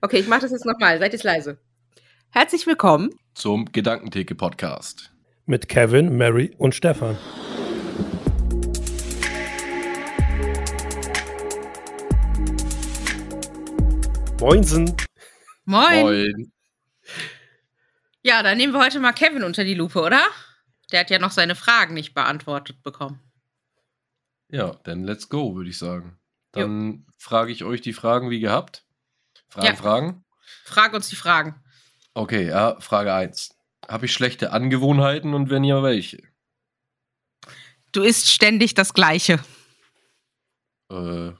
Okay, ich mache das jetzt nochmal. Seid jetzt leise. Herzlich willkommen zum Gedankentheke Podcast mit Kevin, Mary und Stefan. Moinsen. Moin. Moin. Ja, dann nehmen wir heute mal Kevin unter die Lupe, oder? Der hat ja noch seine Fragen nicht beantwortet bekommen. Ja, dann let's go, würde ich sagen. Dann frage ich euch die Fragen wie gehabt. Fragen, ja. Fragen? Frag uns die Fragen. Okay, ja, Frage 1. Habe ich schlechte Angewohnheiten und wenn ja, welche? Du isst ständig das Gleiche. Äh,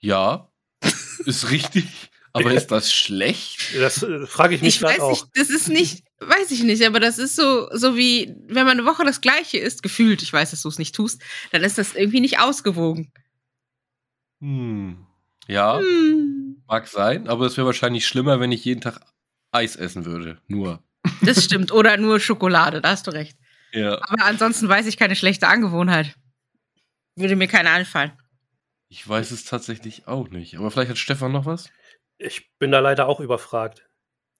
ja, ist richtig. Aber ist das schlecht? Das äh, frage ich mich ich weiß auch. Nicht, das ist nicht, weiß ich nicht, aber das ist so, so wie, wenn man eine Woche das Gleiche isst, gefühlt, ich weiß, dass du es nicht tust, dann ist das irgendwie nicht ausgewogen. Hm. Ja, hm. Mag sein, aber es wäre wahrscheinlich schlimmer, wenn ich jeden Tag Eis essen würde. Nur. Das stimmt. Oder nur Schokolade, da hast du recht. Ja. Aber ansonsten weiß ich keine schlechte Angewohnheit. Würde mir keine einfallen. Ich weiß es tatsächlich auch nicht. Aber vielleicht hat Stefan noch was? Ich bin da leider auch überfragt.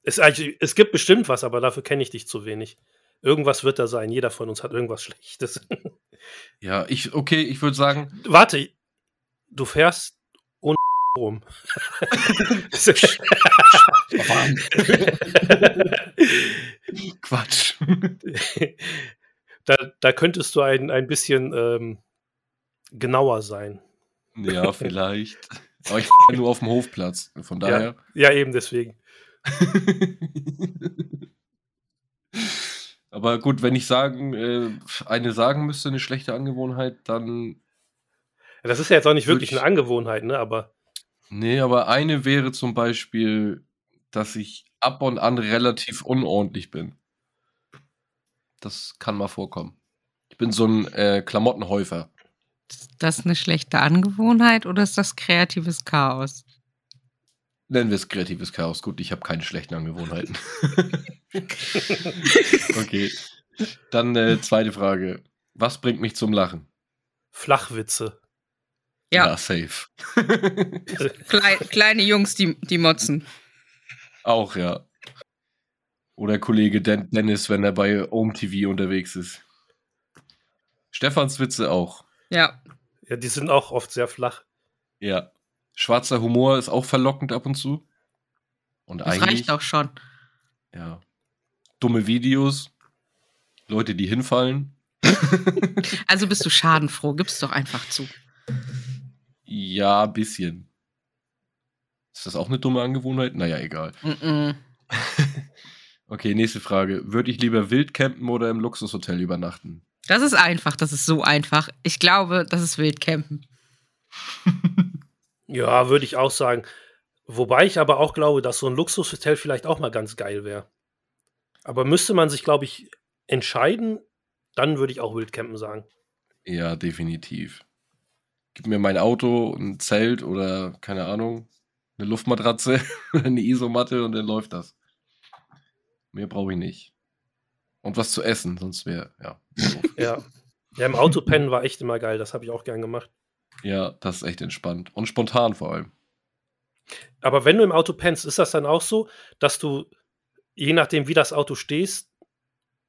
Es, es gibt bestimmt was, aber dafür kenne ich dich zu wenig. Irgendwas wird da sein. Jeder von uns hat irgendwas Schlechtes. Ja, ich, okay, ich würde sagen. Warte, du fährst rum. Quatsch. Da, da, könntest du ein, ein bisschen ähm, genauer sein. Ja, vielleicht. Aber ich bin nur auf dem Hofplatz. Von daher. Ja, ja eben deswegen. Aber gut, wenn ich sagen, äh, eine sagen müsste, eine schlechte Angewohnheit, dann. Das ist ja jetzt auch nicht wirklich eine Angewohnheit, ne? Aber. Nee, aber eine wäre zum Beispiel, dass ich ab und an relativ unordentlich bin. Das kann mal vorkommen. Ich bin so ein äh, Klamottenhäufer. Ist das eine schlechte Angewohnheit oder ist das kreatives Chaos? Nennen wir es kreatives Chaos. Gut, ich habe keine schlechten Angewohnheiten. okay. Dann äh, zweite Frage. Was bringt mich zum Lachen? Flachwitze. Ja, ja safe. Klei kleine Jungs, die, die motzen. Auch, ja. Oder Kollege Dennis, wenn er bei OMTV unterwegs ist. Stefans Witze auch. Ja. Ja, die sind auch oft sehr flach. Ja. Schwarzer Humor ist auch verlockend ab und zu. Und das eigentlich, reicht auch schon. Ja. Dumme Videos. Leute, die hinfallen. also bist du schadenfroh, gib's doch einfach zu. Ja, ein bisschen. Ist das auch eine dumme Angewohnheit? Naja, egal. Mm -mm. okay, nächste Frage. Würde ich lieber wild campen oder im Luxushotel übernachten? Das ist einfach, das ist so einfach. Ich glaube, das ist wild campen. ja, würde ich auch sagen. Wobei ich aber auch glaube, dass so ein Luxushotel vielleicht auch mal ganz geil wäre. Aber müsste man sich, glaube ich, entscheiden, dann würde ich auch Wildcampen sagen. Ja, definitiv. Gib mir mein Auto, ein Zelt oder keine Ahnung, eine Luftmatratze, eine Isomatte und dann läuft das. Mehr brauche ich nicht. Und was zu essen, sonst wäre, ja. ja. Ja, im Auto pennen war echt immer geil, das habe ich auch gern gemacht. Ja, das ist echt entspannt. Und spontan vor allem. Aber wenn du im Auto pennst, ist das dann auch so, dass du, je nachdem, wie das Auto stehst,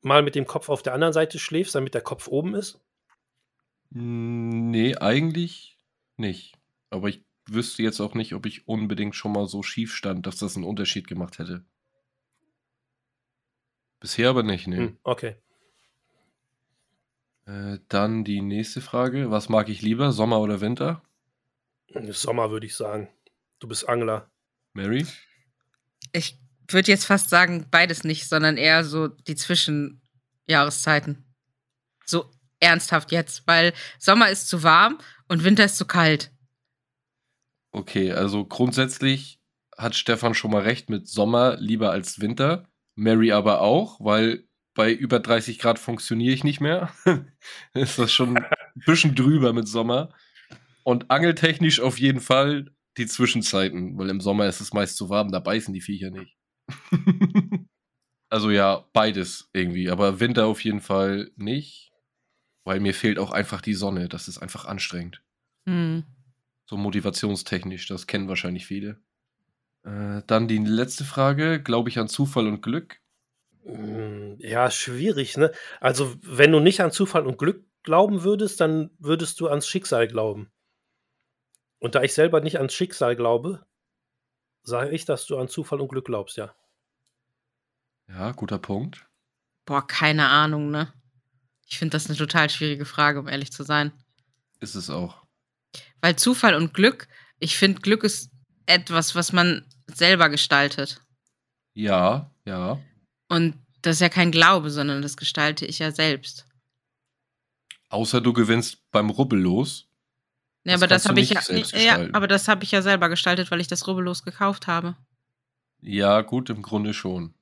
mal mit dem Kopf auf der anderen Seite schläfst, damit der Kopf oben ist? Hm, nee, eigentlich nicht. Aber ich wüsste jetzt auch nicht, ob ich unbedingt schon mal so schief stand, dass das einen Unterschied gemacht hätte. Bisher aber nicht, nee. Hm, okay. Äh, dann die nächste Frage. Was mag ich lieber, Sommer oder Winter? Sommer würde ich sagen. Du bist Angler. Mary? Ich würde jetzt fast sagen, beides nicht, sondern eher so die Zwischenjahreszeiten. So ernsthaft jetzt, weil Sommer ist zu warm und Winter ist zu kalt. Okay, also grundsätzlich hat Stefan schon mal recht mit Sommer lieber als Winter. Mary aber auch, weil bei über 30 Grad funktioniere ich nicht mehr. ist das schon ein bisschen drüber mit Sommer. Und angeltechnisch auf jeden Fall die Zwischenzeiten, weil im Sommer ist es meist zu warm, da beißen die Viecher nicht. also ja, beides irgendwie, aber Winter auf jeden Fall nicht, weil mir fehlt auch einfach die Sonne. Das ist einfach anstrengend. Hm. So motivationstechnisch, das kennen wahrscheinlich viele. Äh, dann die letzte Frage. Glaube ich an Zufall und Glück? Hm, ja, schwierig, ne? Also, wenn du nicht an Zufall und Glück glauben würdest, dann würdest du ans Schicksal glauben. Und da ich selber nicht ans Schicksal glaube, sage ich, dass du an Zufall und Glück glaubst, ja. Ja, guter Punkt. Boah, keine Ahnung, ne? Ich finde das eine total schwierige Frage, um ehrlich zu sein. Ist es auch. Weil Zufall und Glück, ich finde, Glück ist etwas, was man selber gestaltet. Ja, ja. Und das ist ja kein Glaube, sondern das gestalte ich ja selbst. Außer du gewinnst beim Rubbellos. Ja, Das aber das habe ich ja, ja, aber das habe ich ja selber gestaltet, weil ich das Rubbellos gekauft habe. Ja, gut, im Grunde schon.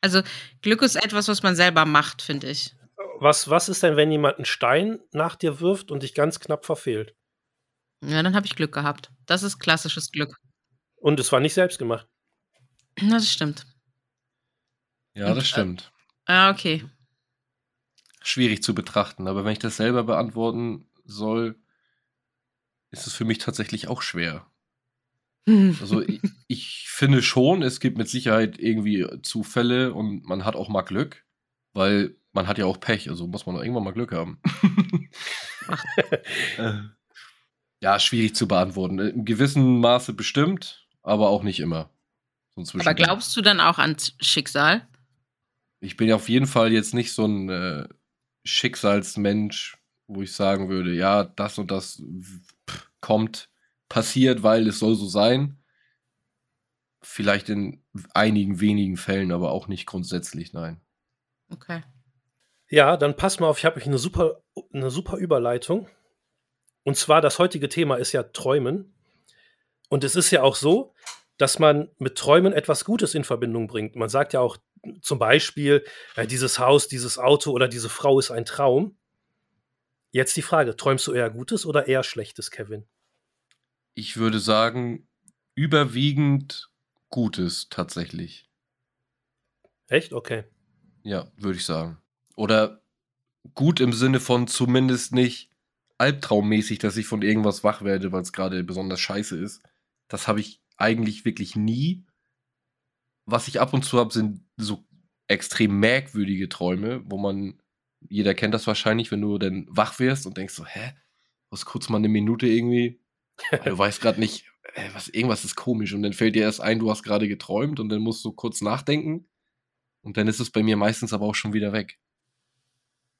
Also Glück ist etwas, was man selber macht, finde ich. Was, was ist denn, wenn jemand einen Stein nach dir wirft und dich ganz knapp verfehlt? Ja, dann habe ich Glück gehabt. Das ist klassisches Glück. Und es war nicht selbst gemacht. Na, Das stimmt. Ja, Und, das äh, stimmt. Ah, okay. Schwierig zu betrachten, aber wenn ich das selber beantworten soll, ist es für mich tatsächlich auch schwer. Also ich, ich finde schon, es gibt mit Sicherheit irgendwie Zufälle und man hat auch mal Glück, weil man hat ja auch Pech, also muss man auch irgendwann mal Glück haben. Äh, ja, schwierig zu beantworten. In gewissem Maße bestimmt, aber auch nicht immer. So Aber glaubst du dann auch ans Schicksal? Ich bin auf jeden Fall jetzt nicht so ein äh, Schicksalsmensch, wo ich sagen würde, ja, das und das pff, kommt, passiert, weil es soll so sein. Vielleicht in einigen wenigen Fällen, aber auch nicht grundsätzlich, nein. Okay. Ja, dann pass mal auf, ich habe euch eine super, eine super Überleitung. Und zwar, das heutige Thema ist ja Träumen. Und es ist ja auch so, dass man mit Träumen etwas Gutes in Verbindung bringt. Man sagt ja auch zum Beispiel, äh, dieses Haus, dieses Auto oder diese Frau ist ein Traum. Jetzt die Frage, träumst du eher Gutes oder eher Schlechtes, Kevin? Ich würde sagen, überwiegend Gutes tatsächlich. Echt? Okay. Ja, würde ich sagen. Oder gut im Sinne von zumindest nicht albtraummäßig, dass ich von irgendwas wach werde, weil es gerade besonders scheiße ist. Das habe ich eigentlich wirklich nie. Was ich ab und zu habe, sind so extrem merkwürdige Träume, wo man, jeder kennt das wahrscheinlich, wenn du dann wach wirst und denkst so, hä? Was kurz mal eine Minute irgendwie. Du weißt gerade nicht, was, irgendwas ist komisch und dann fällt dir erst ein, du hast gerade geträumt und dann musst du kurz nachdenken und dann ist es bei mir meistens aber auch schon wieder weg.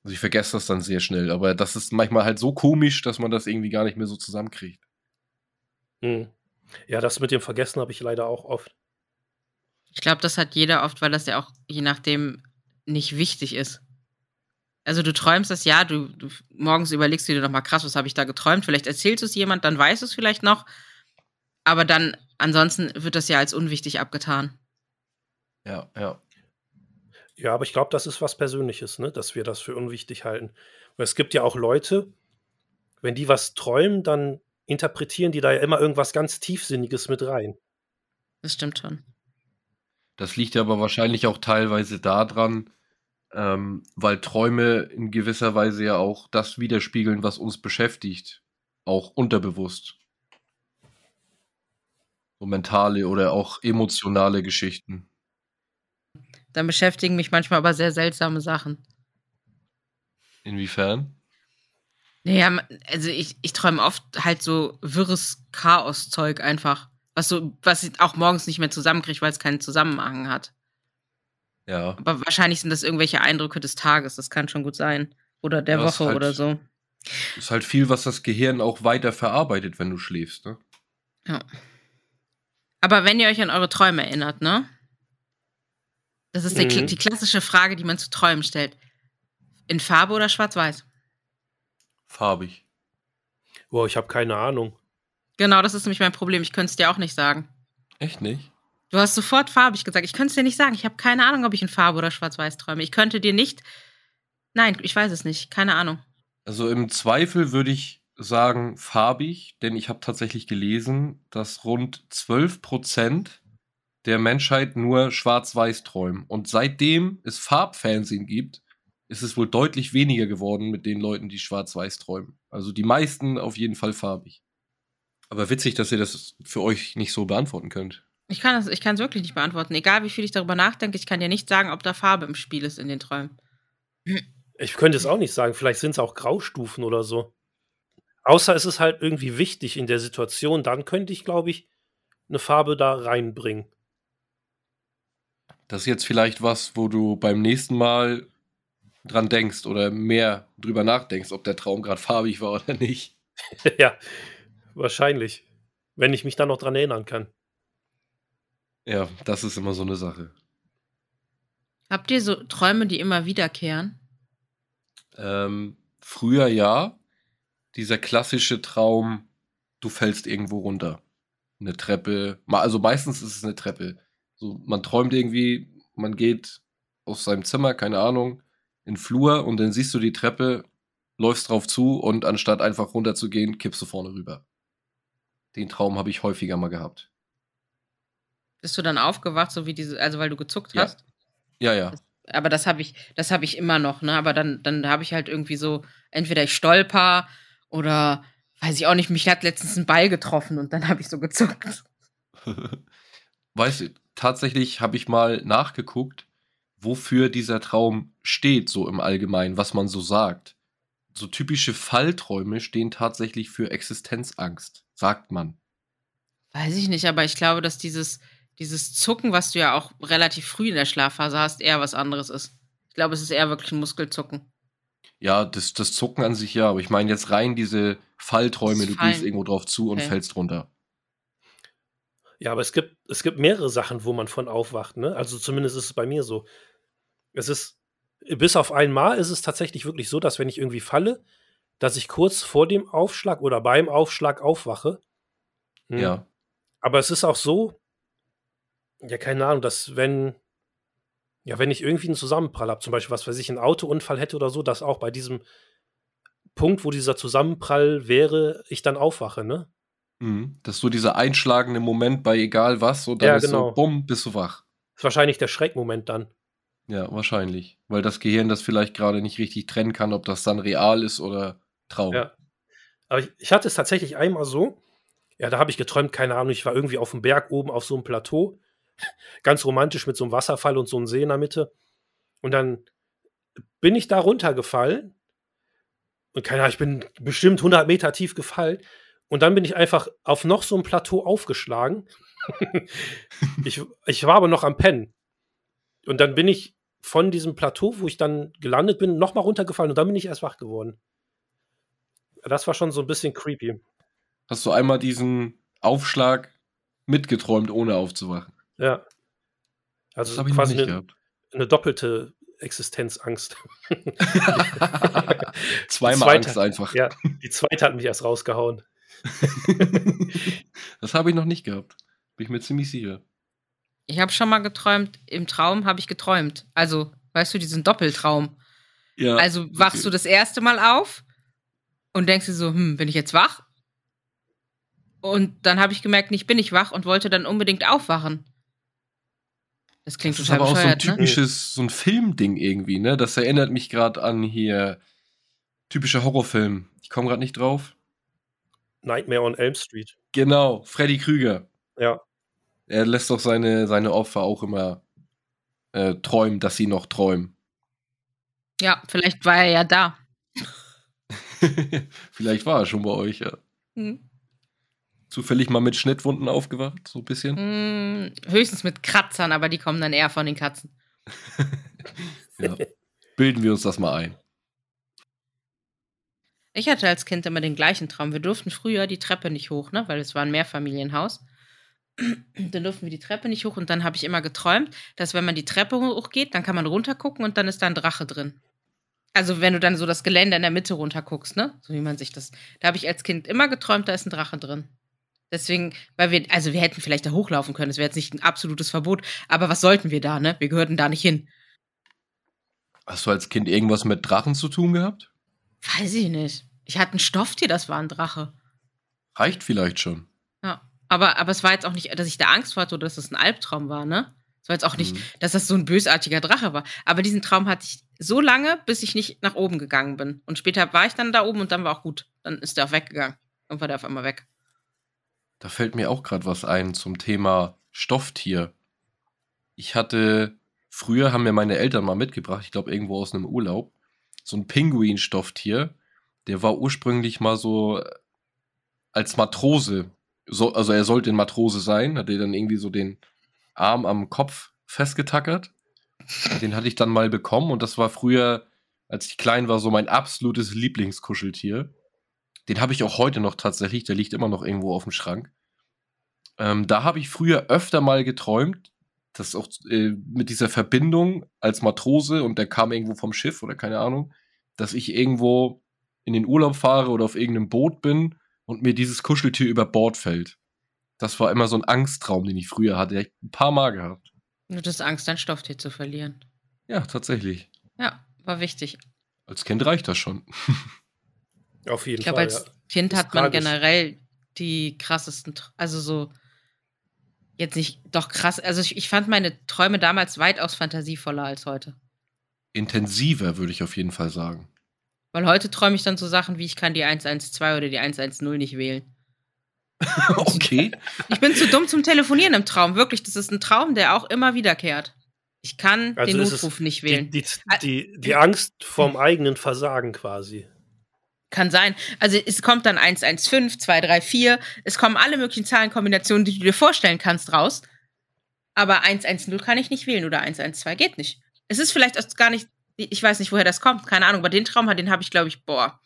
Also ich vergesse das dann sehr schnell, aber das ist manchmal halt so komisch, dass man das irgendwie gar nicht mehr so zusammenkriegt. Hm. Ja, das mit dem Vergessen habe ich leider auch oft. Ich glaube, das hat jeder oft, weil das ja auch je nachdem nicht wichtig ist. Also du träumst das ja, du, du morgens überlegst du dir nochmal krass, was habe ich da geträumt? Vielleicht erzählst du es jemand, dann weißt du es vielleicht noch. Aber dann, ansonsten wird das ja als unwichtig abgetan. Ja, ja. Ja, aber ich glaube, das ist was Persönliches, ne? dass wir das für unwichtig halten. Weil es gibt ja auch Leute, wenn die was träumen, dann interpretieren die da ja immer irgendwas ganz Tiefsinniges mit rein. Das stimmt schon. Das liegt aber wahrscheinlich auch teilweise daran, ähm, weil Träume in gewisser Weise ja auch das widerspiegeln, was uns beschäftigt. Auch unterbewusst. So mentale oder auch emotionale Geschichten. Dann beschäftigen mich manchmal aber sehr seltsame Sachen. Inwiefern? Naja, also ich, ich träume oft halt so wirres Chaos-Zeug einfach. Was, so, was ich auch morgens nicht mehr zusammenkriege, weil es keinen Zusammenhang hat. Ja. Aber wahrscheinlich sind das irgendwelche Eindrücke des Tages. Das kann schon gut sein. Oder der Ja, Woche halt- oder so. Ist halt viel, was das Gehirn auch weiter verarbeitet, wenn du schläfst, ne? Ja. Aber wenn ihr euch an eure Träume erinnert, ne? Das ist die, Mhm. die klassische Frage, die man zu Träumen stellt. In Farbe oder schwarz-weiß? Farbig. Boah, ich habe keine Ahnung. Genau, das ist nämlich mein Problem. Ich könnte es dir auch nicht sagen. Echt nicht? Du hast sofort farbig gesagt. Ich könnte es dir nicht sagen. Ich habe keine Ahnung, ob ich in Farbe oder schwarz-weiß träume. Ich könnte dir nicht. Nein, ich weiß es nicht. Keine Ahnung. Also im Zweifel würde ich sagen farbig, denn ich habe tatsächlich gelesen, dass rund 12% der Menschheit nur schwarz-weiß träumen. Und seitdem es Farbfernsehen gibt, ist es wohl deutlich weniger geworden mit den Leuten, die schwarz-weiß träumen. Also die meisten auf jeden Fall farbig. Aber witzig, dass ihr das für euch nicht so beantworten könnt. Ich kann es ich wirklich nicht beantworten. Egal wie viel ich darüber nachdenke, ich kann dir nicht sagen, ob da Farbe im Spiel ist in den Träumen. Ich könnte es auch nicht sagen. Vielleicht sind es auch Graustufen oder so. Außer es ist halt irgendwie wichtig in der Situation, dann könnte ich, glaube ich, eine Farbe da reinbringen. Das ist jetzt vielleicht was, wo du beim nächsten Mal dran denkst oder mehr drüber nachdenkst, ob der Traum gerade farbig war oder nicht. ja, wahrscheinlich. Wenn ich mich dann noch dran erinnern kann. Ja, das ist immer so eine Sache. Habt ihr so Träume, die immer wiederkehren? Ähm, früher ja. Dieser klassische Traum, du fällst irgendwo runter. Eine Treppe. Also meistens ist es eine Treppe. So, man träumt irgendwie, man geht aus seinem Zimmer, keine Ahnung, in den Flur und dann siehst du die Treppe, läufst drauf zu und anstatt einfach runterzugehen, kippst du vorne rüber. Den Traum habe ich häufiger mal gehabt. Bist du dann aufgewacht, so wie diese, also weil du gezuckt Ja. hast? Ja, ja. Das, aber das habe ich, das habe ich immer noch, ne? Aber dann, dann habe ich halt irgendwie so, entweder ich stolper oder weiß ich auch nicht, mich hat letztens ein Ball getroffen und dann habe ich so gezuckt. Weißt du, tatsächlich habe ich mal nachgeguckt, wofür dieser Traum steht, so im Allgemeinen, was man so sagt. So typische Fallträume stehen tatsächlich für Existenzangst, sagt man. Weiß ich nicht, aber ich glaube, dass dieses, dieses Zucken, was du ja auch relativ früh in der Schlafphase hast, eher was anderes ist. Ich glaube, es ist eher wirklich ein Muskelzucken. Ja, das, das Zucken an sich ja, aber ich meine jetzt rein diese Fallträume, Das du Fallen. gehst irgendwo drauf zu und Okay. fällst runter. Ja, aber es gibt, es gibt mehrere Sachen, wo man von aufwacht, ne? Also zumindest ist es bei mir so. Es ist, bis auf einmal ist es tatsächlich wirklich so, dass wenn ich irgendwie falle, dass ich kurz vor dem Aufschlag oder beim Aufschlag aufwache. Hm. Ja. Aber es ist auch so, ja, keine Ahnung, dass wenn, ja, wenn ich irgendwie einen Zusammenprall habe, zum Beispiel, was weiß ich, einen Autounfall hätte oder so, dass auch bei diesem Punkt, wo dieser Zusammenprall wäre, ich dann aufwache, ne? Mhm. Das ist so dieser einschlagende Moment bei egal was und dann Ja, ist genau. so, bumm, bist du wach. ist wahrscheinlich der Schreckmoment dann. Ja, wahrscheinlich. Weil das Gehirn das vielleicht gerade nicht richtig trennen kann, ob das dann real ist oder Traum. Ja. Aber ich, ich hatte es tatsächlich einmal so, ja, da habe ich geträumt, keine Ahnung, ich war irgendwie auf dem Berg oben auf so einem Plateau, ganz romantisch mit so einem Wasserfall und so einem See in der Mitte. Und dann bin ich da runtergefallen und keine Ahnung, ich bin bestimmt 100 Meter tief gefallen und dann bin ich einfach auf noch so ein Plateau aufgeschlagen. ich, ich war aber noch am Pennen. Und dann bin ich von diesem Plateau, wo ich dann gelandet bin, nochmal runtergefallen und dann bin ich erst wach geworden. Das war schon so ein bisschen creepy. Hast du einmal diesen Aufschlag mitgeträumt, ohne aufzuwachen? Ja. Das Also habe ich quasi eine, eine doppelte Existenzangst. Zweimal Angst einfach. ja, die zweite hat mich erst rausgehauen. das habe ich noch nicht gehabt. Bin ich mir ziemlich sicher. Ich habe schon mal geträumt, im Traum habe ich geträumt. Also, weißt du, diesen Doppeltraum. Ja. Also wachst okay. du das erste Mal auf und denkst dir so, hm, bin ich jetzt wach? Und dann habe ich gemerkt, nicht bin ich wach und wollte dann unbedingt aufwachen. Das klingt Das ist total aber auch so ein ne? typisches, so ein Filmding irgendwie, ne? Das erinnert mich gerade an hier typischer Horrorfilm. Ich komme gerade nicht drauf. Nightmare on Elm Street. Genau, Freddy Krüger. Ja. Er lässt doch seine, seine Opfer auch immer äh, träumen, dass sie noch träumen. Ja, vielleicht war er ja da. Vielleicht war er schon bei euch, ja. Hm. Zufällig mal mit Schnittwunden aufgewacht, so ein bisschen. Hm, höchstens mit Kratzern, aber die kommen dann eher von den Katzen. Ja. Bilden wir uns das mal ein. Ich hatte als Kind immer den gleichen Traum. Wir durften früher die Treppe nicht hoch, ne? weil es war ein Mehrfamilienhaus. dann durften wir die Treppe nicht hoch und dann habe ich immer geträumt, dass wenn man die Treppe hochgeht, dann kann man runtergucken und dann ist da ein Drache drin. Also wenn du dann so das Gelände in der Mitte runterguckst, ne? So wie man sich das. Da habe ich als Kind immer geträumt, da ist ein Drache drin. Deswegen, weil wir, also wir hätten vielleicht da hochlaufen können, das wäre jetzt nicht ein absolutes Verbot, aber was sollten wir da, ne? Wir gehörten da nicht hin. Hast du als Kind irgendwas mit Drachen zu tun gehabt? Weiß ich nicht. Ich hatte ein Stofftier, das war ein Drache. Reicht vielleicht schon. Ja, aber, aber es war jetzt auch nicht, dass ich da Angst vor hatte oder dass es ein Albtraum war, ne? Es war jetzt auch nicht, Mhm. dass das so ein bösartiger Drache war. Aber diesen Traum hatte ich so lange, bis ich nicht nach oben gegangen bin. Und später war ich dann da oben und dann war auch gut. Dann ist der auch weggegangen. Dann war der auf einmal weg. Da fällt mir auch gerade was ein zum Thema Stofftier. Ich hatte, früher haben mir meine Eltern mal mitgebracht, ich glaube irgendwo aus einem Urlaub, so ein Pinguin-Stofftier. Der war ursprünglich mal so als Matrose. So, also er sollte ein Matrose sein, hat er dann irgendwie so den Arm am Kopf festgetackert. Den hatte ich dann mal bekommen und das war früher, als ich klein war, so mein absolutes Lieblingskuscheltier. Den habe ich auch heute noch tatsächlich, der liegt immer noch irgendwo auf dem Schrank. Ähm, da habe ich früher öfter mal geträumt, dass auch äh, mit dieser Verbindung als Matrose und der kam irgendwo vom Schiff oder keine Ahnung, dass ich irgendwo in den Urlaub fahre oder auf irgendeinem Boot bin und mir dieses Kuscheltier über Bord fällt. Das war immer so ein Angsttraum, den ich früher hatte. Ich ein paar Mal gehabt. Du hattest Angst, dein Stofftier zu verlieren. Ja, tatsächlich. Ja, war wichtig. Als Kind reicht das schon. Auf jeden Ich glaube, Fall. als Ja. Kind hat man tragisch. generell die krassesten, also so, jetzt nicht, doch krass, also ich, ich fand meine Träume damals weitaus fantasievoller als heute. Intensiver, würde ich auf jeden Fall sagen. Weil heute träume ich dann so Sachen wie, ich kann die 112 oder die 110 nicht wählen. okay. Ich bin zu dumm zum Telefonieren im Traum, wirklich. Das ist ein Traum, der auch immer wiederkehrt. Ich kann Also den Notruf nicht Die, wählen. die, Ah, die, die Angst vorm eigenen Versagen quasi. Kann sein. Also es kommt dann 115, 234, es kommen alle möglichen Zahlenkombinationen, die du dir vorstellen kannst, raus. Aber 110 kann ich nicht wählen oder 112 geht nicht. Es ist vielleicht auch gar nicht, ich weiß nicht, woher das kommt, keine Ahnung, aber den Traum, den habe ich, glaube ich, boah,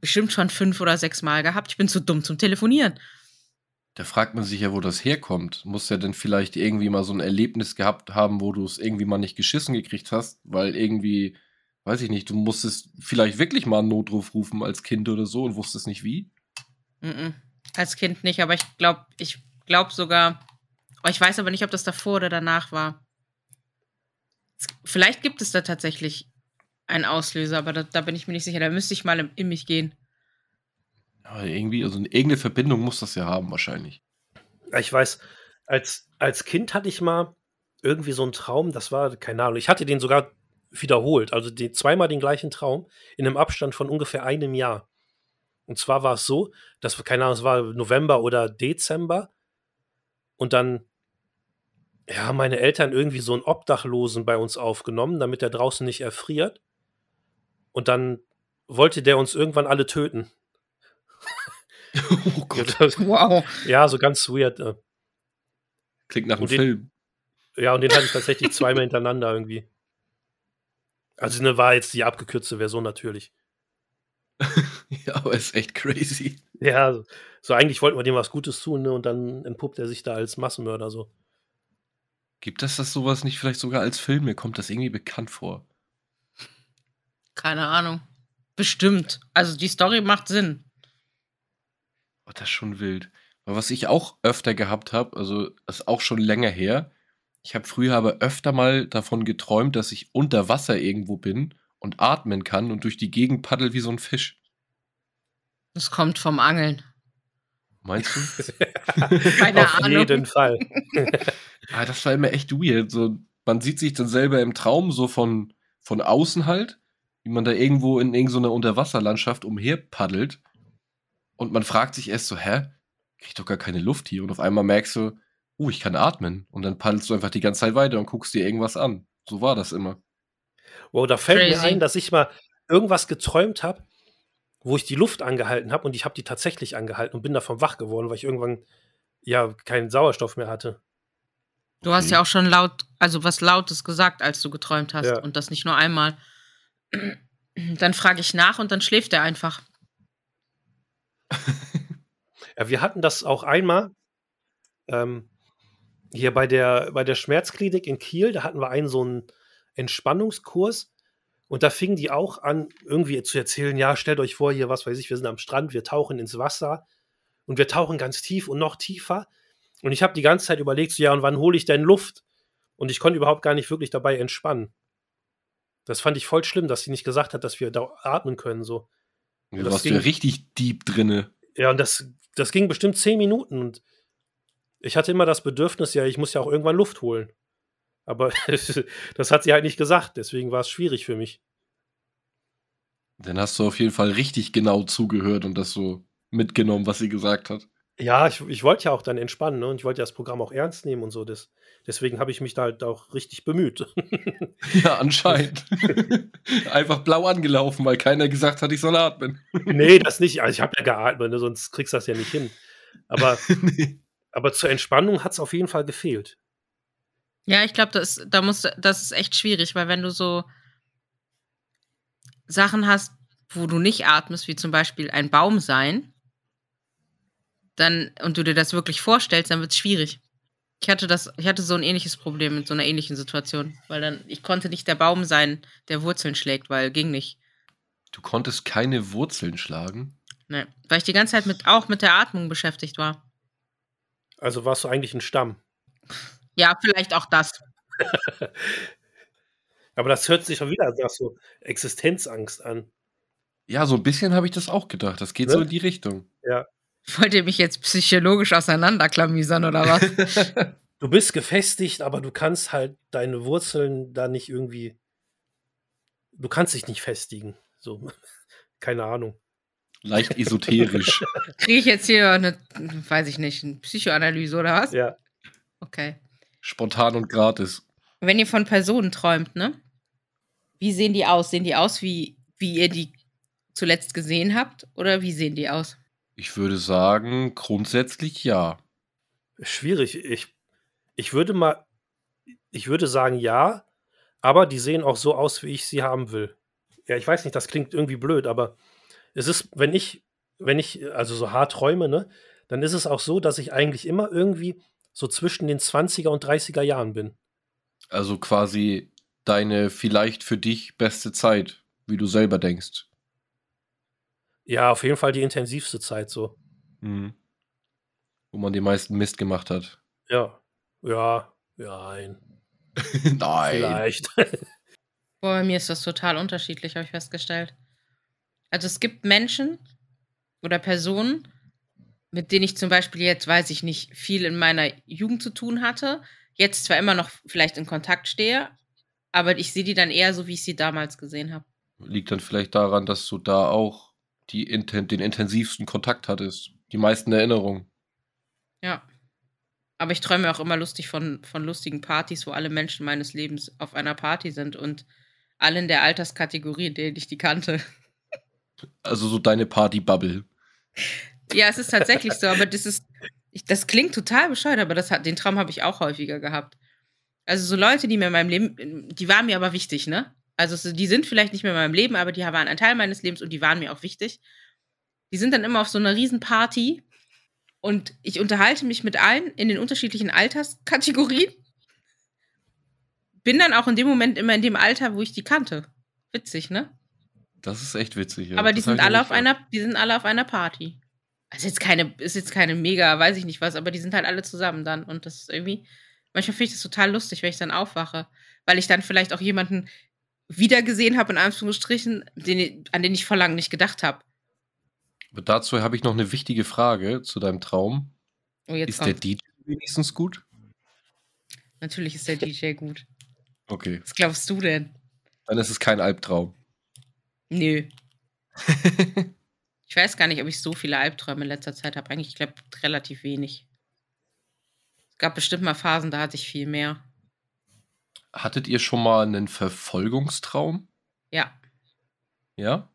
bestimmt schon fünf oder sechs Mal gehabt. Ich bin zu dumm zum Telefonieren. Da fragt man sich ja, wo das herkommt. Muss ja denn vielleicht irgendwie mal so ein Erlebnis gehabt haben, wo du es irgendwie mal nicht geschissen gekriegt hast, weil irgendwie, weiß ich nicht, du musstest vielleicht wirklich mal einen Notruf rufen als Kind oder so und wusstest nicht wie. Mhm. Als Kind nicht, aber ich glaube, ich glaube sogar, oh, ich weiß aber nicht, ob das davor oder danach war. Vielleicht gibt es da tatsächlich einen Auslöser, aber da, da bin ich mir nicht sicher. Da müsste ich mal in, in mich gehen. Aber irgendwie, also irgendeine Verbindung muss das ja haben, wahrscheinlich. Ja, Ich weiß, als, als Kind hatte ich mal irgendwie so einen Traum, das war, keine Ahnung, ich hatte den sogar wiederholt, also die, zweimal den gleichen Traum in einem Abstand von ungefähr einem Jahr. Und zwar war es so, dass, keine Ahnung, es war November oder Dezember und dann, ja, haben meine Eltern irgendwie so einen Obdachlosen bei uns aufgenommen, damit er draußen nicht erfriert. Und dann wollte der uns irgendwann alle töten. oh Gott. Wow. Ja, so ganz weird. äh. Klingt nach einem den- Film. Ja, und den hatte ich tatsächlich zweimal hintereinander irgendwie. Also, ne, war jetzt die abgekürzte Version natürlich. ja, aber ist echt crazy. Ja, so, so eigentlich wollten wir dem was Gutes tun, ne, und dann entpuppt er sich da als Massenmörder so. Gibt es das sowas nicht vielleicht sogar als Film? Mir kommt das irgendwie bekannt vor. Keine Ahnung. Bestimmt. Also die Story macht Sinn. Oh, das ist schon wild. Aber was ich auch öfter gehabt habe, also das ist auch schon länger her. Ich habe früher aber öfter mal davon geträumt, dass ich unter Wasser irgendwo bin und atmen kann und durch die Gegend paddel wie so ein Fisch. Das kommt vom Angeln. Meinst du? Keine Auf Ahnung. jeden Fall. ah, das war immer echt weird. So, man sieht sich dann selber im Traum so von, von außen halt, wie man da irgendwo in irgendeiner Unterwasserlandschaft umherpaddelt. Und man fragt sich erst so, hä? Krieg ich doch gar keine Luft hier. Und auf einmal merkst du, oh, ich kann atmen. Und dann paddelst du einfach die ganze Zeit weiter und guckst dir irgendwas an. So war das immer. Wow, da fällt mir Crazy. ein, dass ich mal irgendwas geträumt habe, wo ich die Luft angehalten habe und ich habe die tatsächlich angehalten und bin davon wach geworden, weil ich irgendwann ja keinen Sauerstoff mehr hatte. Du hast Okay. ja auch schon laut, also was Lautes gesagt, als du geträumt hast. Ja. Und das nicht nur einmal. Dann frage ich nach und dann schläft er einfach. Ja, wir hatten das auch einmal ähm, hier bei der, bei der Schmerzklinik in Kiel. Da hatten wir einen so einen Entspannungskurs und da fingen die auch an, irgendwie zu erzählen: Ja, stellt euch vor, hier, was weiß ich, wir sind am Strand, wir tauchen ins Wasser und wir tauchen ganz tief und noch tiefer. Und ich habe die ganze Zeit überlegt: so, Ja, und wann hole ich denn Luft? Und ich konnte überhaupt gar nicht wirklich dabei entspannen. Das fand ich voll schlimm, dass sie nicht gesagt hat, dass wir da atmen können. So. Du Das warst ging- ja richtig deep drinne. Ja, und das, das ging bestimmt zehn Minuten und ich hatte immer das Bedürfnis, ja, ich muss ja auch irgendwann Luft holen. Aber das hat sie halt nicht gesagt, deswegen war es schwierig für mich. Dann hast du auf jeden Fall richtig genau zugehört und das so mitgenommen, was sie gesagt hat. Ja, ich, ich wollte ja auch dann entspannen, ne? Und ich wollte ja das Programm auch ernst nehmen und so. Das, deswegen habe ich mich da halt auch richtig bemüht. Ja, anscheinend. Einfach blau angelaufen, weil keiner gesagt hat, ich soll atmen. nee, das nicht. Also ich habe ja geatmet, ne? sonst kriegst du das ja nicht hin. Aber, Nee. Aber zur Entspannung hat es auf jeden Fall gefehlt. Ja, ich glaube, das, da musst, das ist echt schwierig, weil wenn du so Sachen hast, wo du nicht atmest, wie zum Beispiel ein Baum sein, dann, und du dir das wirklich vorstellst, dann wird es schwierig. Ich hatte das, ich hatte so ein ähnliches Problem mit so einer ähnlichen Situation, weil dann, ich konnte nicht der Baum sein, der Wurzeln schlägt, weil ging nicht. Du konntest keine Wurzeln schlagen. Ne, weil ich die ganze Zeit mit, auch mit der Atmung beschäftigt war. Also warst du eigentlich ein Stamm. Ja, vielleicht auch das. Aber das hört sich schon wieder nach so Existenzangst an. Ja, so ein bisschen habe ich das auch gedacht. Das geht Ne? so in die Richtung. Ja. Wollt ihr mich jetzt psychologisch auseinanderklamüsern oder was? Du bist gefestigt, aber du kannst halt deine Wurzeln da nicht irgendwie. Du kannst dich nicht festigen. So, keine Ahnung. Leicht esoterisch. Kriege ich jetzt hier eine, weiß ich nicht, eine Psychoanalyse oder was? Ja. Okay. Spontan und gratis. Wenn ihr von Personen träumt, ne? Wie sehen die aus? Sehen die aus, wie, wie ihr die zuletzt gesehen habt? Oder wie sehen die aus? Ich würde sagen, grundsätzlich ja. Schwierig. Ich, ich würde mal. Ich würde sagen, ja, aber die sehen auch so aus, wie ich sie haben will. Ja, ich weiß nicht, das klingt irgendwie blöd, aber es ist, wenn ich, wenn ich also so hart träume, ne, dann ist es auch so, dass ich eigentlich immer irgendwie so zwischen den 20er und 30er Jahren bin. Also quasi deine vielleicht für dich beste Zeit, wie du selber denkst. Ja, auf jeden Fall die intensivste Zeit so. Mhm. Wo man den meisten Mist gemacht hat. Ja. Ja, ja, nein. Nein. Vielleicht. Boah, bei mir ist das total unterschiedlich, habe ich festgestellt. Also es gibt Menschen oder Personen, mit denen ich zum Beispiel jetzt, weiß ich nicht, viel in meiner Jugend zu tun hatte, jetzt zwar immer noch vielleicht in Kontakt stehe, aber ich sehe die dann eher so, wie ich sie damals gesehen habe. Liegt dann vielleicht daran, dass du da auch die den intensivsten Kontakt hattest. Die meisten Erinnerungen. Ja. Aber ich träume auch immer lustig von, von lustigen Partys, wo alle Menschen meines Lebens auf einer Party sind und alle in der Alterskategorie, in der ich die kannte. Also so deine Party-Bubble. Ja, es ist tatsächlich so, aber das ist, ich, das klingt total bescheuert, aber das hat, den Traum habe ich auch häufiger gehabt. Also so Leute, die mir in meinem Leben, die waren mir aber wichtig, ne? Also so, die sind vielleicht nicht mehr in meinem Leben, aber die waren ein Teil meines Lebens und die waren mir auch wichtig. Die sind dann immer auf so einer Riesenparty und ich unterhalte mich mit allen in den unterschiedlichen Alterskategorien. Bin dann auch in dem Moment immer in dem Alter, wo ich die kannte. Witzig, ne? Das ist echt witzig. Ja. Aber die Das sind alle auf einer, die sind alle auf einer Party. Also jetzt keine, ist jetzt keine mega, weiß ich nicht was, aber die sind halt alle zusammen dann. Und das ist irgendwie, manchmal finde ich das total lustig, wenn ich dann aufwache. Weil ich dann vielleicht auch jemanden wiedergesehen habe, in Anführungsstrichen, den, an den ich vor lang nicht gedacht habe. Aber dazu habe ich noch eine wichtige Frage zu deinem Traum. Oh, ist der kommt. DJ wenigstens gut? Natürlich ist der DJ gut. Okay. Was glaubst du denn? Dann ist es kein Albtraum. Nö. Ich weiß gar nicht, ob ich so viele Albträume in letzter Zeit habe. Eigentlich, ich glaube, relativ wenig. Es gab bestimmt mal Phasen, da hatte ich viel mehr. Hattet ihr schon mal einen Verfolgungstraum? Ja. Ja?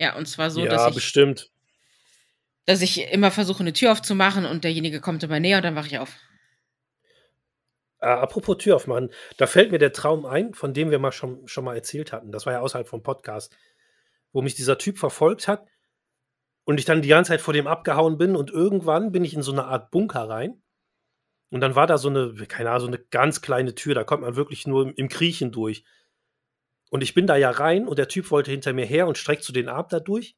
Ja, und zwar so, ja, dass ich, bestimmt. dass ich immer versuche, eine Tür aufzumachen und derjenige kommt immer näher und dann wache ich auf. Äh, apropos Tür aufmachen, da fällt mir der Traum ein, von dem wir mal schon, schon mal erzählt hatten. Das war ja außerhalb vom Podcast, wo mich dieser Typ verfolgt hat und ich dann die ganze Zeit vor dem abgehauen bin und irgendwann bin ich in so eine Art Bunker rein. Und dann war da so eine, keine Ahnung, so eine ganz kleine Tür, da kommt man wirklich nur im, im Kriechen durch. Und ich bin da ja rein und der Typ wollte hinter mir her und streckt so den Arm da durch.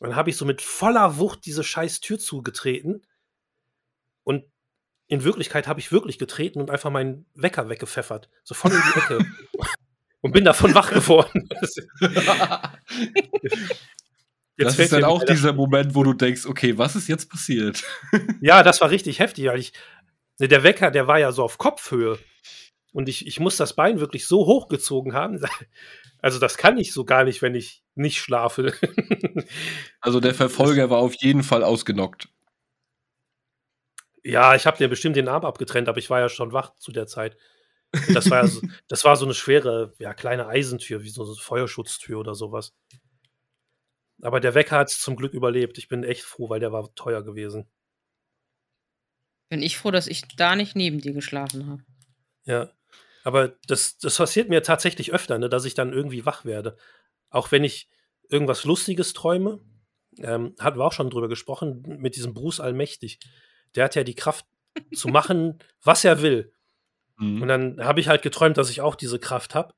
Und dann habe ich so mit voller Wucht diese scheiß Tür zugetreten. Und in Wirklichkeit habe ich wirklich getreten und einfach meinen Wecker weggepfeffert. So voll in die Ecke. Und bin davon wach geworden. das fällt ist dann auch dieser Moment, wo du denkst, okay, was ist jetzt passiert? Ja, das war richtig heftig, ich. Ne, der Wecker, der war ja so auf Kopfhöhe. Und ich, ich muss das Bein wirklich so hochgezogen haben. Also, das kann ich so gar nicht, wenn ich nicht schlafe. Also der Verfolger war auf jeden Fall ausgenockt. Ja, ich habe dir bestimmt den Arm abgetrennt, aber ich war ja schon wach zu der Zeit. Das war ja so, das war so eine schwere, ja, kleine Eisentür, wie so eine Feuerschutztür oder sowas. Aber der Wecker hat es zum Glück überlebt. Ich bin echt froh, weil der war teuer gewesen. Bin ich froh, dass ich da nicht neben dir geschlafen habe. Ja. Aber das, das passiert mir tatsächlich öfter, ne, dass ich dann irgendwie wach werde. Auch wenn ich irgendwas Lustiges träume, ähm, hatten wir auch schon drüber gesprochen, mit diesem Bruce Allmächtig. Der hat ja die Kraft zu machen, was er will. Mhm. Und dann habe ich halt geträumt, dass ich auch diese Kraft habe.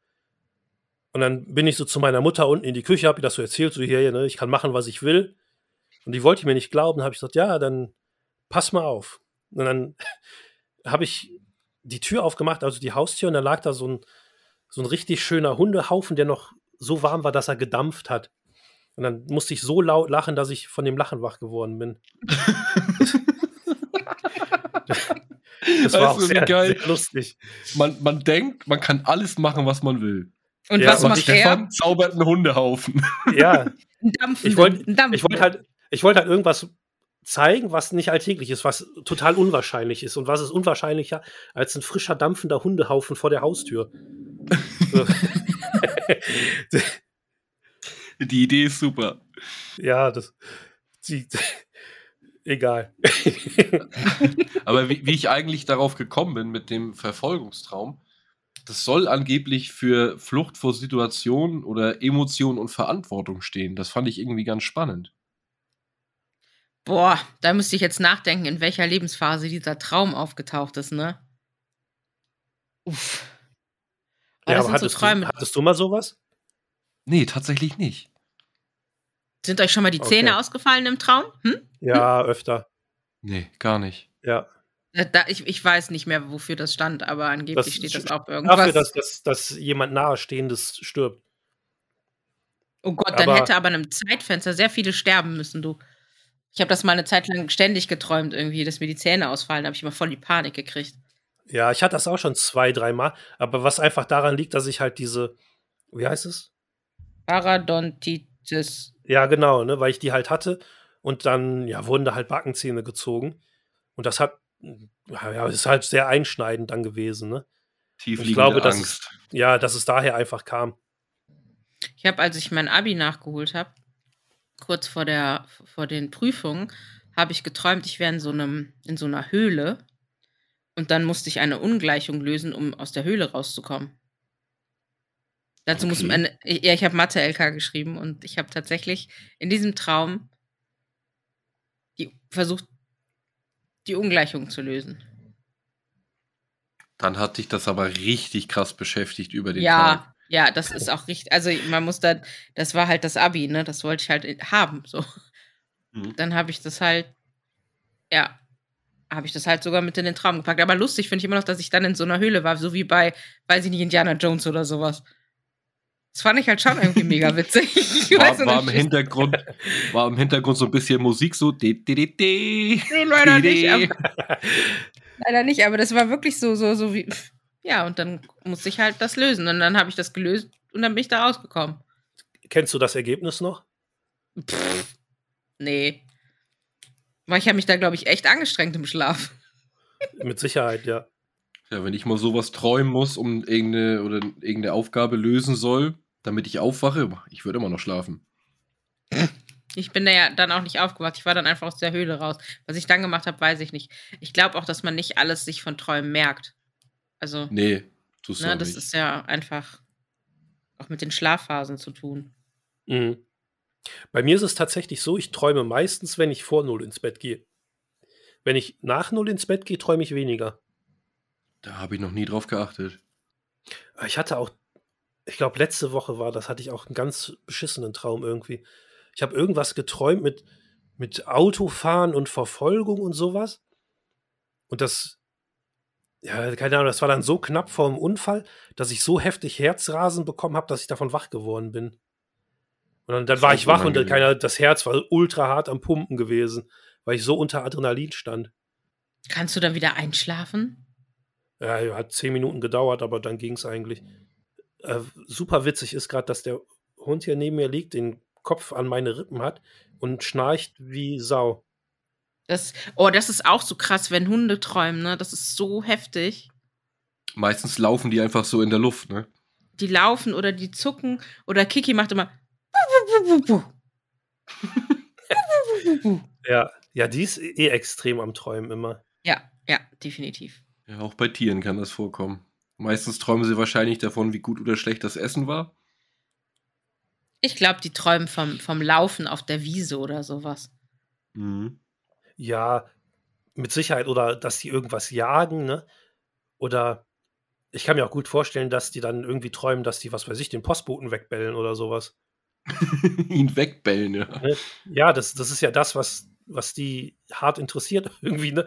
Und dann bin ich so zu meiner Mutter unten in die Küche, habe ihr das so erzählt, so hier, ne, ich kann machen, was ich will. Und die wollte mir nicht glauben, habe ich gesagt, ja, dann pass mal auf. Und dann habe ich die Tür aufgemacht, also die Haustür, und da lag da so ein, so ein richtig schöner Hundehaufen, der noch so warm war, dass er gedampft hat. Und dann musste ich so laut lachen, dass ich von dem Lachen wach geworden bin. das war auch sehr, geil. sehr lustig. Man, man denkt, man kann alles machen, was man will. Und ja, was macht Stefan er? zaubert einen Hundehaufen. Ja. ich wollte wollt halt, wollt halt irgendwas zeigen, was nicht alltäglich ist, was total unwahrscheinlich ist. Und was ist unwahrscheinlicher als ein frischer, dampfender Hundehaufen vor der Haustür? Die Idee ist super. Ja, das. Die, egal. Aber wie, wie ich eigentlich darauf gekommen bin mit dem Verfolgungstraum, das soll angeblich für Flucht vor Situationen oder Emotionen und Verantwortung stehen. Das fand ich irgendwie ganz spannend. Boah, da müsste ich jetzt nachdenken, in welcher Lebensphase dieser Traum aufgetaucht ist, ne? Uff. Aber ja, aber hattest, so du, hattest du mal sowas? Nee, tatsächlich nicht. Sind euch schon mal die Zähne okay. ausgefallen im Traum? Hm? Ja, öfter. Nee, gar nicht. Ja. Da, ich, ich weiß nicht mehr, wofür das stand, aber angeblich das steht das auch irgendwas. Dafür, dass, dass, dass jemand Nahestehendes stirbt. Oh Gott, dann aber, hätte aber in einem Zeitfenster sehr viele sterben müssen, du. Ich habe das mal eine Zeit lang ständig geträumt, irgendwie, dass mir die Zähne ausfallen. Da habe ich immer voll die Panik gekriegt. Ja, ich hatte das auch schon zwei, dreimal. Aber was einfach daran liegt, dass ich halt diese, wie heißt es? Parodontitis. Ja, genau, ne, weil ich die halt hatte. Und dann, ja, wurden da halt Backenzähne gezogen. Und das hat, ja, ist halt sehr einschneidend dann gewesen, ne? Tiefliegende ich glaube, dass Angst. Es, ja, dass es daher einfach kam. Ich habe, als ich mein Abi nachgeholt habe, kurz vor, der, vor den Prüfungen, habe ich geträumt, ich wäre in so, einem, in so einer Höhle und dann musste ich eine Ungleichung lösen, um aus der Höhle rauszukommen. Dazu okay. muss man, ja, ich habe Mathe-LK geschrieben und ich habe tatsächlich in diesem Traum die, versucht, die Ungleichung zu lösen. Dann hat dich das aber richtig krass beschäftigt über den ja, Tag. Ja, das ist auch richtig. Also man muss da, das war halt das Abi, ne? Das wollte ich halt haben. So. Mhm. Dann habe ich das halt, ja, habe ich das halt sogar mit in den Traum gepackt. Aber lustig finde ich immer noch, dass ich dann in so einer Höhle war, so wie bei, weiß ich nicht, Indiana Jones oder sowas. Das fand ich halt schon irgendwie mega witzig. War, war, im Hintergrund, war im Hintergrund so ein bisschen Musik, so. De, de, de, de, nee, leider nicht. Aber, leider nicht, aber das war wirklich so, so, so wie. Ja, und dann musste ich halt das lösen. Und dann habe ich das gelöst und dann bin ich da rausgekommen. Kennst du das Ergebnis noch? Pff, nee. Weil ich habe mich da, glaube ich, echt angestrengt im Schlaf. Mit Sicherheit, ja. Ja, wenn ich mal sowas träumen muss, um irgendeine oder irgendeine Aufgabe lösen soll, damit ich aufwache, ich würde immer noch schlafen. Ich bin da ja dann auch nicht aufgewacht. Ich war dann einfach aus der Höhle raus. Was ich dann gemacht habe, weiß ich nicht. Ich glaube auch, dass man nicht alles sich von Träumen merkt. Also. Nee, tust du ne, Das nicht. ist ja einfach auch mit den Schlafphasen zu tun. Mhm. Bei mir ist es tatsächlich so, ich träume meistens, wenn ich vor Null ins Bett gehe. Wenn ich nach Null ins Bett gehe, träume ich weniger. Da habe ich noch nie drauf geachtet. Ich hatte auch, ich glaube, letzte Woche war das, hatte ich auch einen ganz beschissenen Traum irgendwie. Ich habe irgendwas geträumt mit, mit Autofahren und Verfolgung und sowas. Und das, ja, keine Ahnung, das war dann so knapp vor dem Unfall, dass ich so heftig Herzrasen bekommen habe, dass ich davon wach geworden bin. Und dann, dann war ich wach und keine, das Herz war ultra hart am Pumpen gewesen, weil ich so unter Adrenalin stand. Kannst du dann wieder einschlafen? Ja, hat zehn Minuten gedauert, aber dann ging es eigentlich. Äh, super witzig ist gerade, dass der Hund hier neben mir liegt, den Kopf an meine Rippen hat und schnarcht wie Sau. Das, oh, das ist auch so krass, wenn Hunde träumen, ne? Das ist so heftig. Meistens laufen die einfach so in der Luft, ne? Die laufen oder die zucken oder Kiki macht immer. Ja, ja, die ist eh extrem am Träumen immer. Ja, ja, definitiv. Ja, auch bei Tieren kann das vorkommen. Meistens träumen sie wahrscheinlich davon, wie gut oder schlecht das Essen war. Ich glaube, die träumen vom, vom Laufen auf der Wiese oder sowas. Mhm. Ja, mit Sicherheit. Oder dass die irgendwas jagen, ne? Oder ich kann mir auch gut vorstellen, dass die dann irgendwie träumen, dass die, was weiß ich, den Postboten wegbellen oder sowas. Ihn wegbellen, ja. Ne? Ja, das, das ist ja das, was, was die hart interessiert, irgendwie, ne?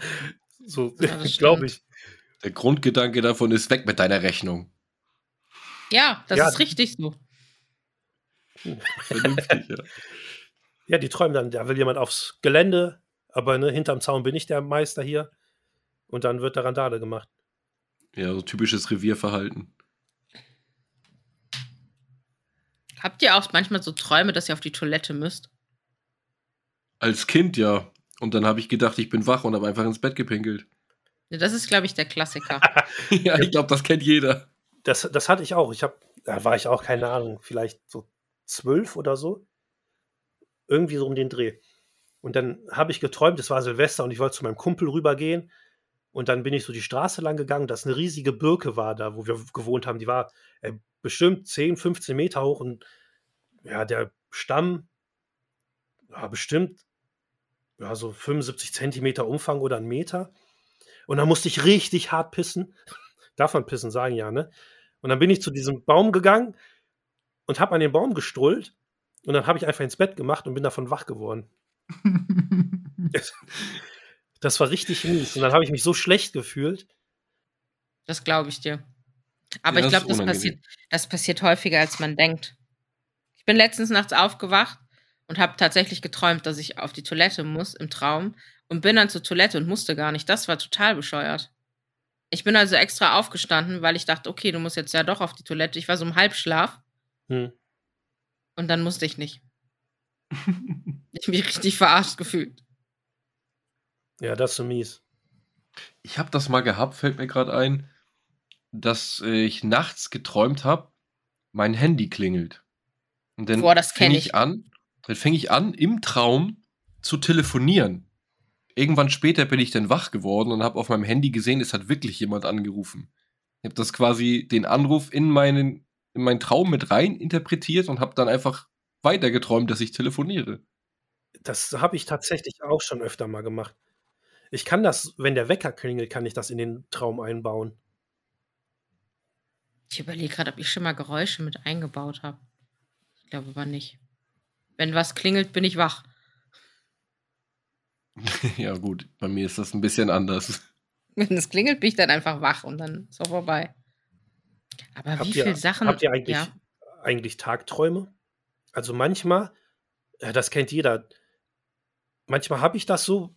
So, Ja, glaube ich. Der Grundgedanke davon ist weg mit deiner Rechnung. Ja, das Ja. ist richtig so. Vernünftig, ja. Ja, die träumen dann, da will jemand aufs Gelände, aber ne, hinterm Zaun bin ich der Meister hier. Und dann wird da Randale gemacht. Ja, so typisches Revierverhalten. Habt ihr auch manchmal so Träume, dass ihr auf die Toilette müsst? Als Kind ja. Und dann habe ich gedacht, ich bin wach und habe einfach ins Bett gepinkelt. Ja, Das ist, glaube ich, der Klassiker. ja, ich glaube, das kennt jeder. Das, das hatte ich auch. Ich habe, da war ich auch, keine Ahnung, vielleicht so zwölf oder so. Irgendwie so um den Dreh. Und dann habe ich geträumt, es war Silvester und ich wollte zu meinem Kumpel rübergehen. Und dann bin ich so die Straße lang gegangen, dass eine riesige Birke war da, wo wir gewohnt haben. Die war äh, bestimmt 10, 15 Meter hoch und ja, der Stamm war bestimmt ja, so 75 Zentimeter Umfang oder ein Meter. Und dann musste ich richtig hart pissen. Darf man pissen sagen, ja, ne? Und dann bin ich zu diesem Baum gegangen und habe an den Baum gestrullt. Und dann habe ich einfach ins Bett gemacht und bin davon wach geworden. Das war richtig mies. Und dann habe ich mich so schlecht gefühlt. Das glaube ich dir. Aber Ja, ich das glaube, das unangenehm. passiert, das passiert häufiger, als man denkt. Ich bin letztens nachts aufgewacht und habe tatsächlich geträumt, dass ich auf die Toilette muss im Traum und bin dann zur Toilette und musste gar nicht. Das war total bescheuert. Ich bin also extra aufgestanden, weil ich dachte, okay, du musst jetzt ja doch auf die Toilette. Ich war so im Halbschlaf Hm. und dann musste ich nicht. Ich mich richtig verarscht gefühlt. Ja, das ist so mies. Ich habe das mal gehabt, fällt mir gerade ein, dass ich nachts geträumt habe, mein Handy klingelt. Und dann Boah, das kenn fing ich. an, dann fing ich an, im Traum zu telefonieren. Irgendwann später bin ich dann wach geworden und habe auf meinem Handy gesehen, es hat wirklich jemand angerufen. Ich habe das quasi den Anruf in meinen in meinen Traum mit rein interpretiert und habe dann einfach weiter geträumt, dass ich telefoniere. Das habe ich tatsächlich auch schon öfter mal gemacht. Ich kann das, wenn der Wecker klingelt, kann ich das in den Traum einbauen. Ich überlege gerade, ob ich schon mal Geräusche mit eingebaut habe. Ich glaube aber nicht. Wenn was klingelt, bin ich wach. ja gut, bei mir ist das ein bisschen anders. Wenn es klingelt, bin ich dann einfach wach und dann ist auch vorbei. Aber Habt wie ihr, viele Sachen. habt ihr eigentlich, Ja. eigentlich Tagträume? Also manchmal, ja, das kennt jeder. Manchmal habe ich das so,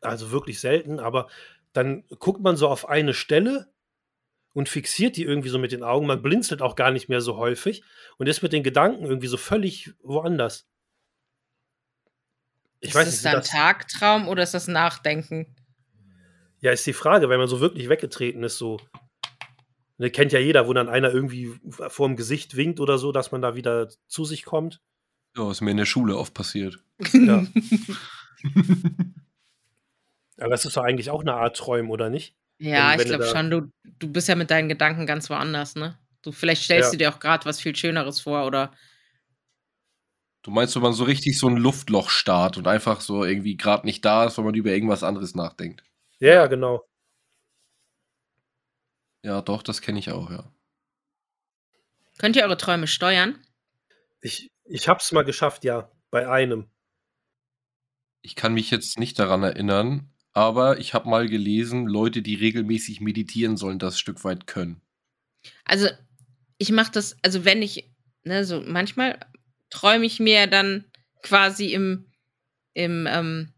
also wirklich selten, aber dann guckt man so auf eine Stelle und fixiert die irgendwie so mit den Augen. Man blinzelt auch gar nicht mehr so häufig und ist mit den Gedanken irgendwie so völlig woanders. Ich ist weiß das nicht, dann das, Tagtraum oder ist das Nachdenken? ja, ist die Frage, wenn man so wirklich weggetreten ist, so. Ne, kennt ja jeder, wo dann einer irgendwie vor dem Gesicht winkt oder so, dass man da wieder zu sich kommt. Ja, ist mir in der Schule oft passiert. Ja. Aber das ist doch eigentlich auch eine Art Träumen, oder nicht? Ja, Wenn- ich wenn du glaube schon. Du, du bist ja mit deinen Gedanken ganz woanders, ne? Du, vielleicht stellst Ja. du dir auch gerade was viel Schöneres vor oder. Du meinst, wenn man so richtig so ein Luftloch starrt und einfach so irgendwie gerade nicht da ist, weil man über irgendwas anderes nachdenkt. Ja, ja, genau. Ja, doch, das kenne ich auch, ja. Könnt ihr eure Träume steuern? Ich, ich habe es mal geschafft, ja, bei einem. Ich kann mich jetzt nicht daran erinnern, aber ich habe mal gelesen, Leute, die regelmäßig meditieren sollen, das Stück weit können. Also, ich mache das, also wenn ich, ne, so manchmal träume ich mir dann quasi im, im, ähm,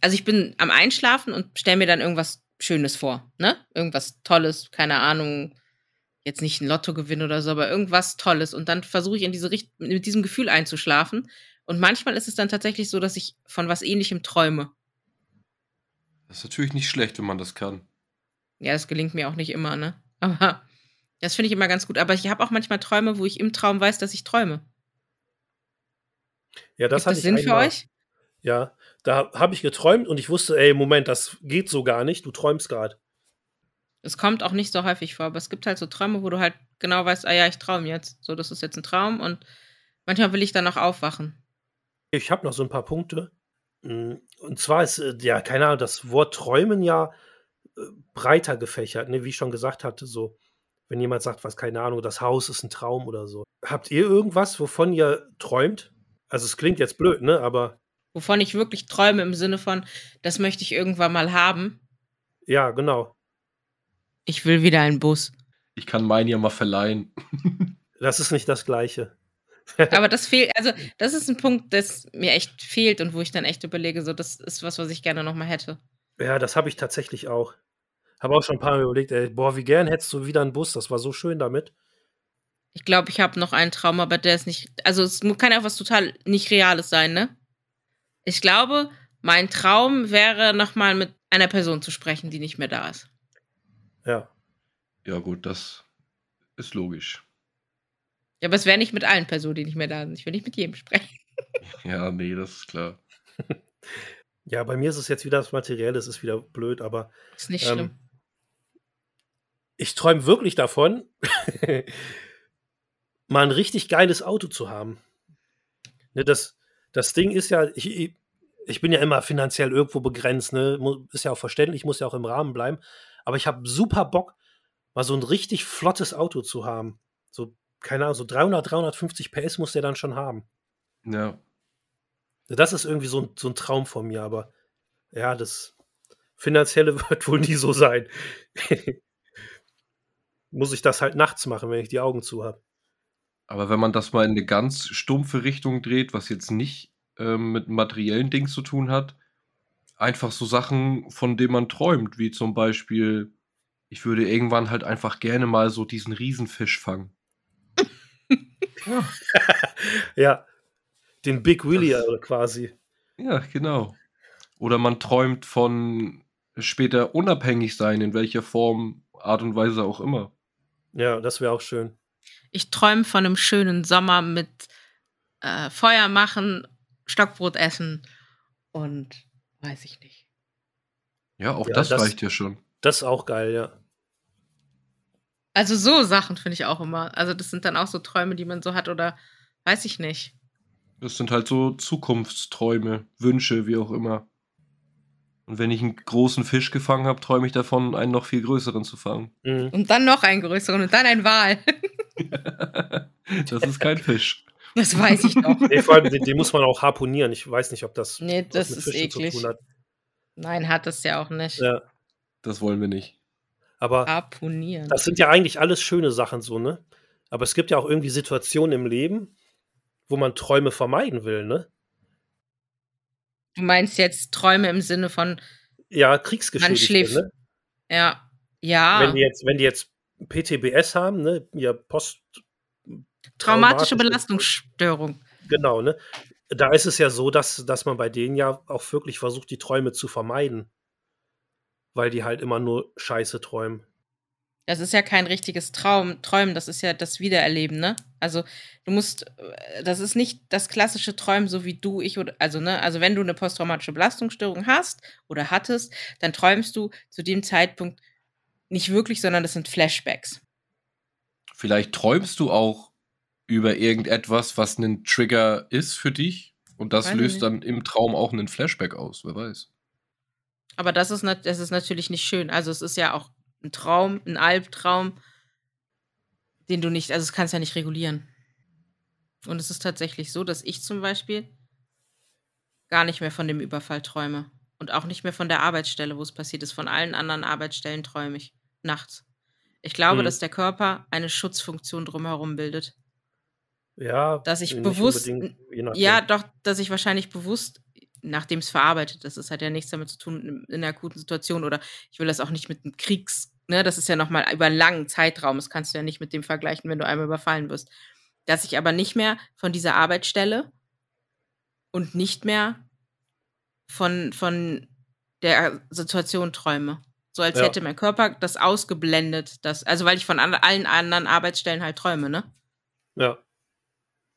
also ich bin am Einschlafen und stelle mir dann irgendwas Schönes vor, ne? Irgendwas Tolles, keine Ahnung, jetzt nicht ein Lottogewinn oder so, aber irgendwas Tolles. Und dann versuche ich in diese Richt mit diesem Gefühl einzuschlafen. Und manchmal ist es dann tatsächlich so, dass ich von was ähnlichem träume. Das ist natürlich nicht schlecht, wenn man das kann. Ja, das gelingt mir auch nicht immer, ne? Aber das finde ich immer ganz gut. Aber ich habe auch manchmal Träume, wo ich im Traum weiß, dass ich träume. Ja, das Gibt hatte das Sinn für einmal. euch? Ja, da habe ich geträumt und ich wusste, ey, Moment, das geht so gar nicht, du träumst gerade. Es kommt auch nicht so häufig vor, aber es gibt halt so Träume, wo du halt genau weißt, ah ja, ich träume jetzt. So, das ist jetzt ein Traum und manchmal will ich dann auch aufwachen. Ich habe noch so ein paar Punkte. Mm, Und zwar ist, äh, ja, keine Ahnung, das Wort träumen ja äh, breiter gefächert, ne? wie ich schon gesagt hatte, so, wenn jemand sagt, was, keine Ahnung, das Haus ist ein Traum oder so. Habt ihr irgendwas, wovon ihr träumt? Also, es klingt jetzt blöd, ne? Aber Wovon ich wirklich träume im Sinne von, das möchte ich irgendwann mal haben. ja, genau. Ich will wieder einen Bus. Ich kann meinen ja mal verleihen. Das ist nicht das Gleiche. Aber das fehlt, also das ist ein Punkt, das mir echt fehlt und wo ich dann echt überlege, so das ist was, was ich gerne nochmal hätte. Ja, das habe ich tatsächlich auch. Habe auch schon ein paar Mal überlegt, ey, boah, wie gern hättest du wieder einen Bus, das war so schön damit. Ich glaube, ich habe noch einen Traum, aber der ist nicht, also es kann ja auch was total nicht Reales sein, ne? Ich glaube, mein Traum wäre nochmal mit einer Person zu sprechen, die nicht mehr da ist. Ja. Ja, gut, das ist logisch. Ja, aber es wäre nicht mit allen Personen, die nicht mehr da sind. Ich will nicht mit jedem sprechen. Ja, nee, das ist klar. Ja, bei mir ist es jetzt wieder das Materielle, es ist wieder blöd, aber Ist nicht Ähm, schlimm. ich träume wirklich davon, mal ein richtig geiles Auto zu haben. Ne, das, das Ding ist ja, ich, ich- bin ja immer finanziell irgendwo begrenzt, ne? Ist ja auch verständlich, muss ja auch im Rahmen bleiben. Aber ich habe super Bock, mal so ein richtig flottes Auto zu haben. So, keine Ahnung, so 300, 350 PS muss der dann schon haben. Ja, Das ist irgendwie so ein, so ein Traum von mir, aber ja, das Finanzielle wird wohl nie so sein. Muss ich das halt nachts machen, wenn ich die Augen zu habe. Aber wenn man das mal in eine ganz stumpfe Richtung dreht, was jetzt nicht ähm, mit materiellen Dingen zu tun hat, einfach so Sachen, von denen man träumt, wie zum Beispiel, ich würde irgendwann halt einfach gerne mal so diesen Riesenfisch fangen. ja, Ja, den Big Willy Das- äh, quasi. ja, genau. Oder man träumt von später unabhängig sein, in welcher Form, Art und Weise auch immer. Ja, das wäre auch schön. Ich träume von einem schönen Sommer mit äh, Feuer machen, Stockbrot essen und weiß ich nicht. Ja, auch Ja, das, das- reicht ja schon. Das ist auch geil, ja. Also so Sachen finde ich auch immer. Also das sind dann auch so Träume, die man so hat oder weiß ich nicht. Das sind halt so Zukunftsträume, Wünsche, wie auch immer. Und wenn ich einen großen Fisch gefangen habe, träume ich davon, einen noch viel größeren zu fangen. Mhm. Und dann noch einen größeren und dann ein Wal. das ist kein Fisch. Das weiß ich doch. Nee, vor allem, den, den muss man auch harponieren. Ich weiß nicht, ob das Nee, das mit ist Fischen zu eklig. tun hat. Nein, hat es ja auch nicht. Ja, Das wollen wir nicht. aber Harponieren. das sind ja eigentlich alles schöne Sachen so, ne? Aber es gibt ja auch irgendwie Situationen im Leben, wo man Träume vermeiden will, ne? Du meinst jetzt Träume im Sinne von, Ja, Kriegsgeschädigte, schläft. ne? ja, ja, Wenn die jetzt, wenn die jetzt PTBS haben, ne? Ja, Post. traumatische Belastungsstörung. Genau, ne? Da ist es ja so, dass, dass man bei denen ja auch wirklich versucht, die Träume zu vermeiden. Weil die halt immer nur Scheiße träumen. Das ist ja kein richtiges Traum, Träumen, das ist ja das Wiedererleben, ne? Also du musst, äh, das ist nicht das klassische Träumen, so wie du, ich oder, also ne, also wenn du eine posttraumatische Belastungsstörung hast oder hattest, dann träumst du zu dem Zeitpunkt nicht wirklich, sondern das sind Flashbacks. Vielleicht träumst du auch über irgendetwas, was ein Trigger ist für dich. Und das ich löst dann im Traum auch einen Flashback aus, wer weiß. Aber das ist, das ist natürlich nicht schön. Also es ist ja auch ein Traum, ein Albtraum, den du nicht, also das kannst ja nicht regulieren. Und es ist tatsächlich so, dass ich zum Beispiel gar nicht mehr von dem Überfall träume. Und auch nicht mehr von der Arbeitsstelle, wo es passiert ist. Von allen anderen Arbeitsstellen träume ich nachts. Ich glaube, Mhm. dass der Körper eine Schutzfunktion drumherum bildet. Ja, Dass ich bewusst-. Ja, doch, dass ich wahrscheinlich bewusst, nachdem es verarbeitet ist, das hat ja nichts damit zu tun in, in einer akuten Situation oder ich will das auch nicht mit einem Kriegs, ne, das ist ja nochmal über einen langen Zeitraum, das kannst du ja nicht mit dem vergleichen, wenn du einmal überfallen wirst. Dass ich aber nicht mehr von dieser Arbeitsstelle und nicht mehr von, von der Situation träume. So als Ja. hätte mein Körper das ausgeblendet. Das, also weil ich von an, allen anderen Arbeitsstellen halt träume, ne? Ja.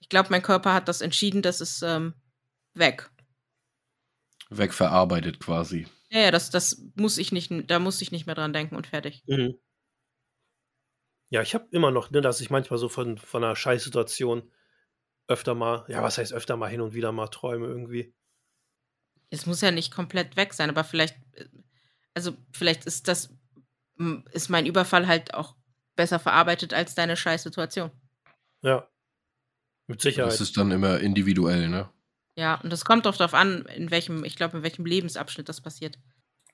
Ich glaube, mein Körper hat das entschieden, das ist ähm, weg. Wegverarbeitet quasi. Ja, ja, das, das muss ich nicht, da muss ich nicht mehr dran denken und fertig. Mhm. Ja, ich habe immer noch, ne, dass ich manchmal so von, von einer Scheißsituation öfter mal, ja, was heißt öfter mal hin und wieder mal träume irgendwie. Es muss ja nicht komplett weg sein, aber vielleicht, äh, also vielleicht ist das, ist mein Überfall halt auch besser verarbeitet als deine Scheißsituation. Ja. Mit Sicherheit. Das ist dann immer individuell, ne? Ja, und das kommt auch darauf an, in welchem, ich glaube, in welchem Lebensabschnitt das passiert.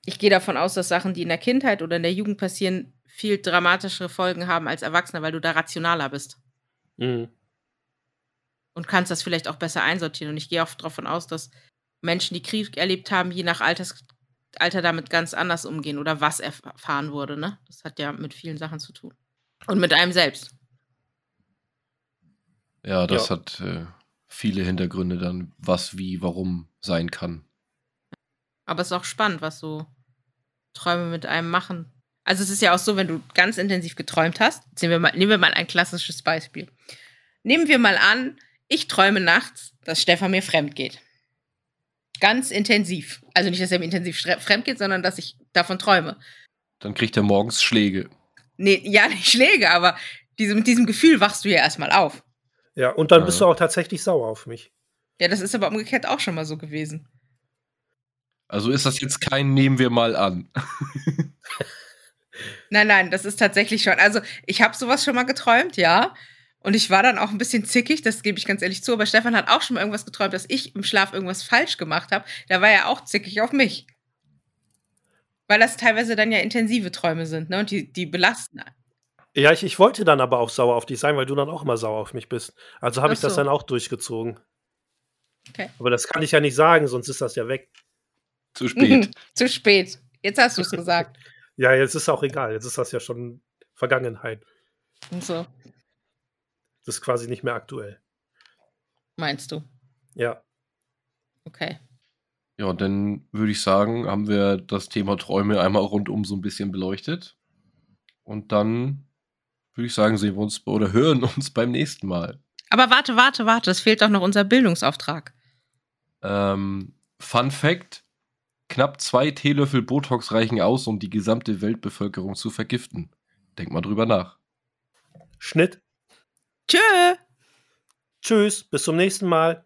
Ich gehe davon aus, dass Sachen, die in der Kindheit oder in der Jugend passieren, viel dramatischere Folgen haben als Erwachsener, weil du da rationaler bist Mhm. und kannst das vielleicht auch besser einsortieren. Und ich gehe auch davon aus, dass Menschen, die Krieg erlebt haben, je nach Alters, Alter damit ganz anders umgehen oder was erfahren wurde. Ne? Das hat ja mit vielen Sachen zu tun. Und mit einem selbst. Ja, das Ja. hat äh, viele Hintergründe dann, was, wie, warum sein kann. Aber es ist auch spannend, was so Träume mit einem machen. Also es ist ja auch so, wenn du ganz intensiv geträumt hast, nehmen wir mal, nehmen wir mal ein klassisches Beispiel. Nehmen wir mal an, ich träume nachts, dass Stefan mir fremd geht. Ganz intensiv. Also nicht, dass er mir intensiv fremd geht, sondern dass ich davon träume. Dann kriegt er morgens Schläge. Nee, ja, nicht Schläge, aber diese, mit diesem Gefühl wachst du ja erstmal auf. Ja, und dann Ja. bist du auch tatsächlich sauer auf mich. Ja, das ist aber umgekehrt auch schon mal so gewesen. Also ist das jetzt kein Nehmen wir mal an. Nein, nein, das ist tatsächlich schon. Also, ich habe sowas schon mal geträumt, ja. Und ich war dann auch ein bisschen zickig, das gebe ich ganz ehrlich zu. Aber Stefan hat auch schon mal irgendwas geträumt, dass ich im Schlaf irgendwas falsch gemacht habe. Da war er auch zickig auf mich. Weil das teilweise dann ja intensive Träume sind, ne? Und die, die belasten. Ja, ich, ich wollte dann aber auch sauer auf dich sein, weil du dann auch immer sauer auf mich bist. Also habe ich das dann auch durchgezogen. Okay. Aber das kann ich ja nicht sagen, sonst ist das ja weg. Zu spät. Zu spät. Jetzt hast du es gesagt. Ja, jetzt ist auch egal. Jetzt ist das ja schon Vergangenheit. Und so, Das ist quasi nicht mehr aktuell. meinst du. Ja. Okay. Ja, dann würde ich sagen, haben wir das Thema Träume einmal rundum so ein bisschen beleuchtet. Und dann würde ich sagen, sehen wir uns oder hören uns beim nächsten Mal. Aber warte, warte, warte. Es fehlt doch noch unser Bildungsauftrag. Ähm, Fun Fact: Knapp zwei Teelöffel Botox reichen aus, um die gesamte Weltbevölkerung zu vergiften. Denk mal drüber nach. Schnitt. Tschö. Tschüss. Bis zum nächsten Mal.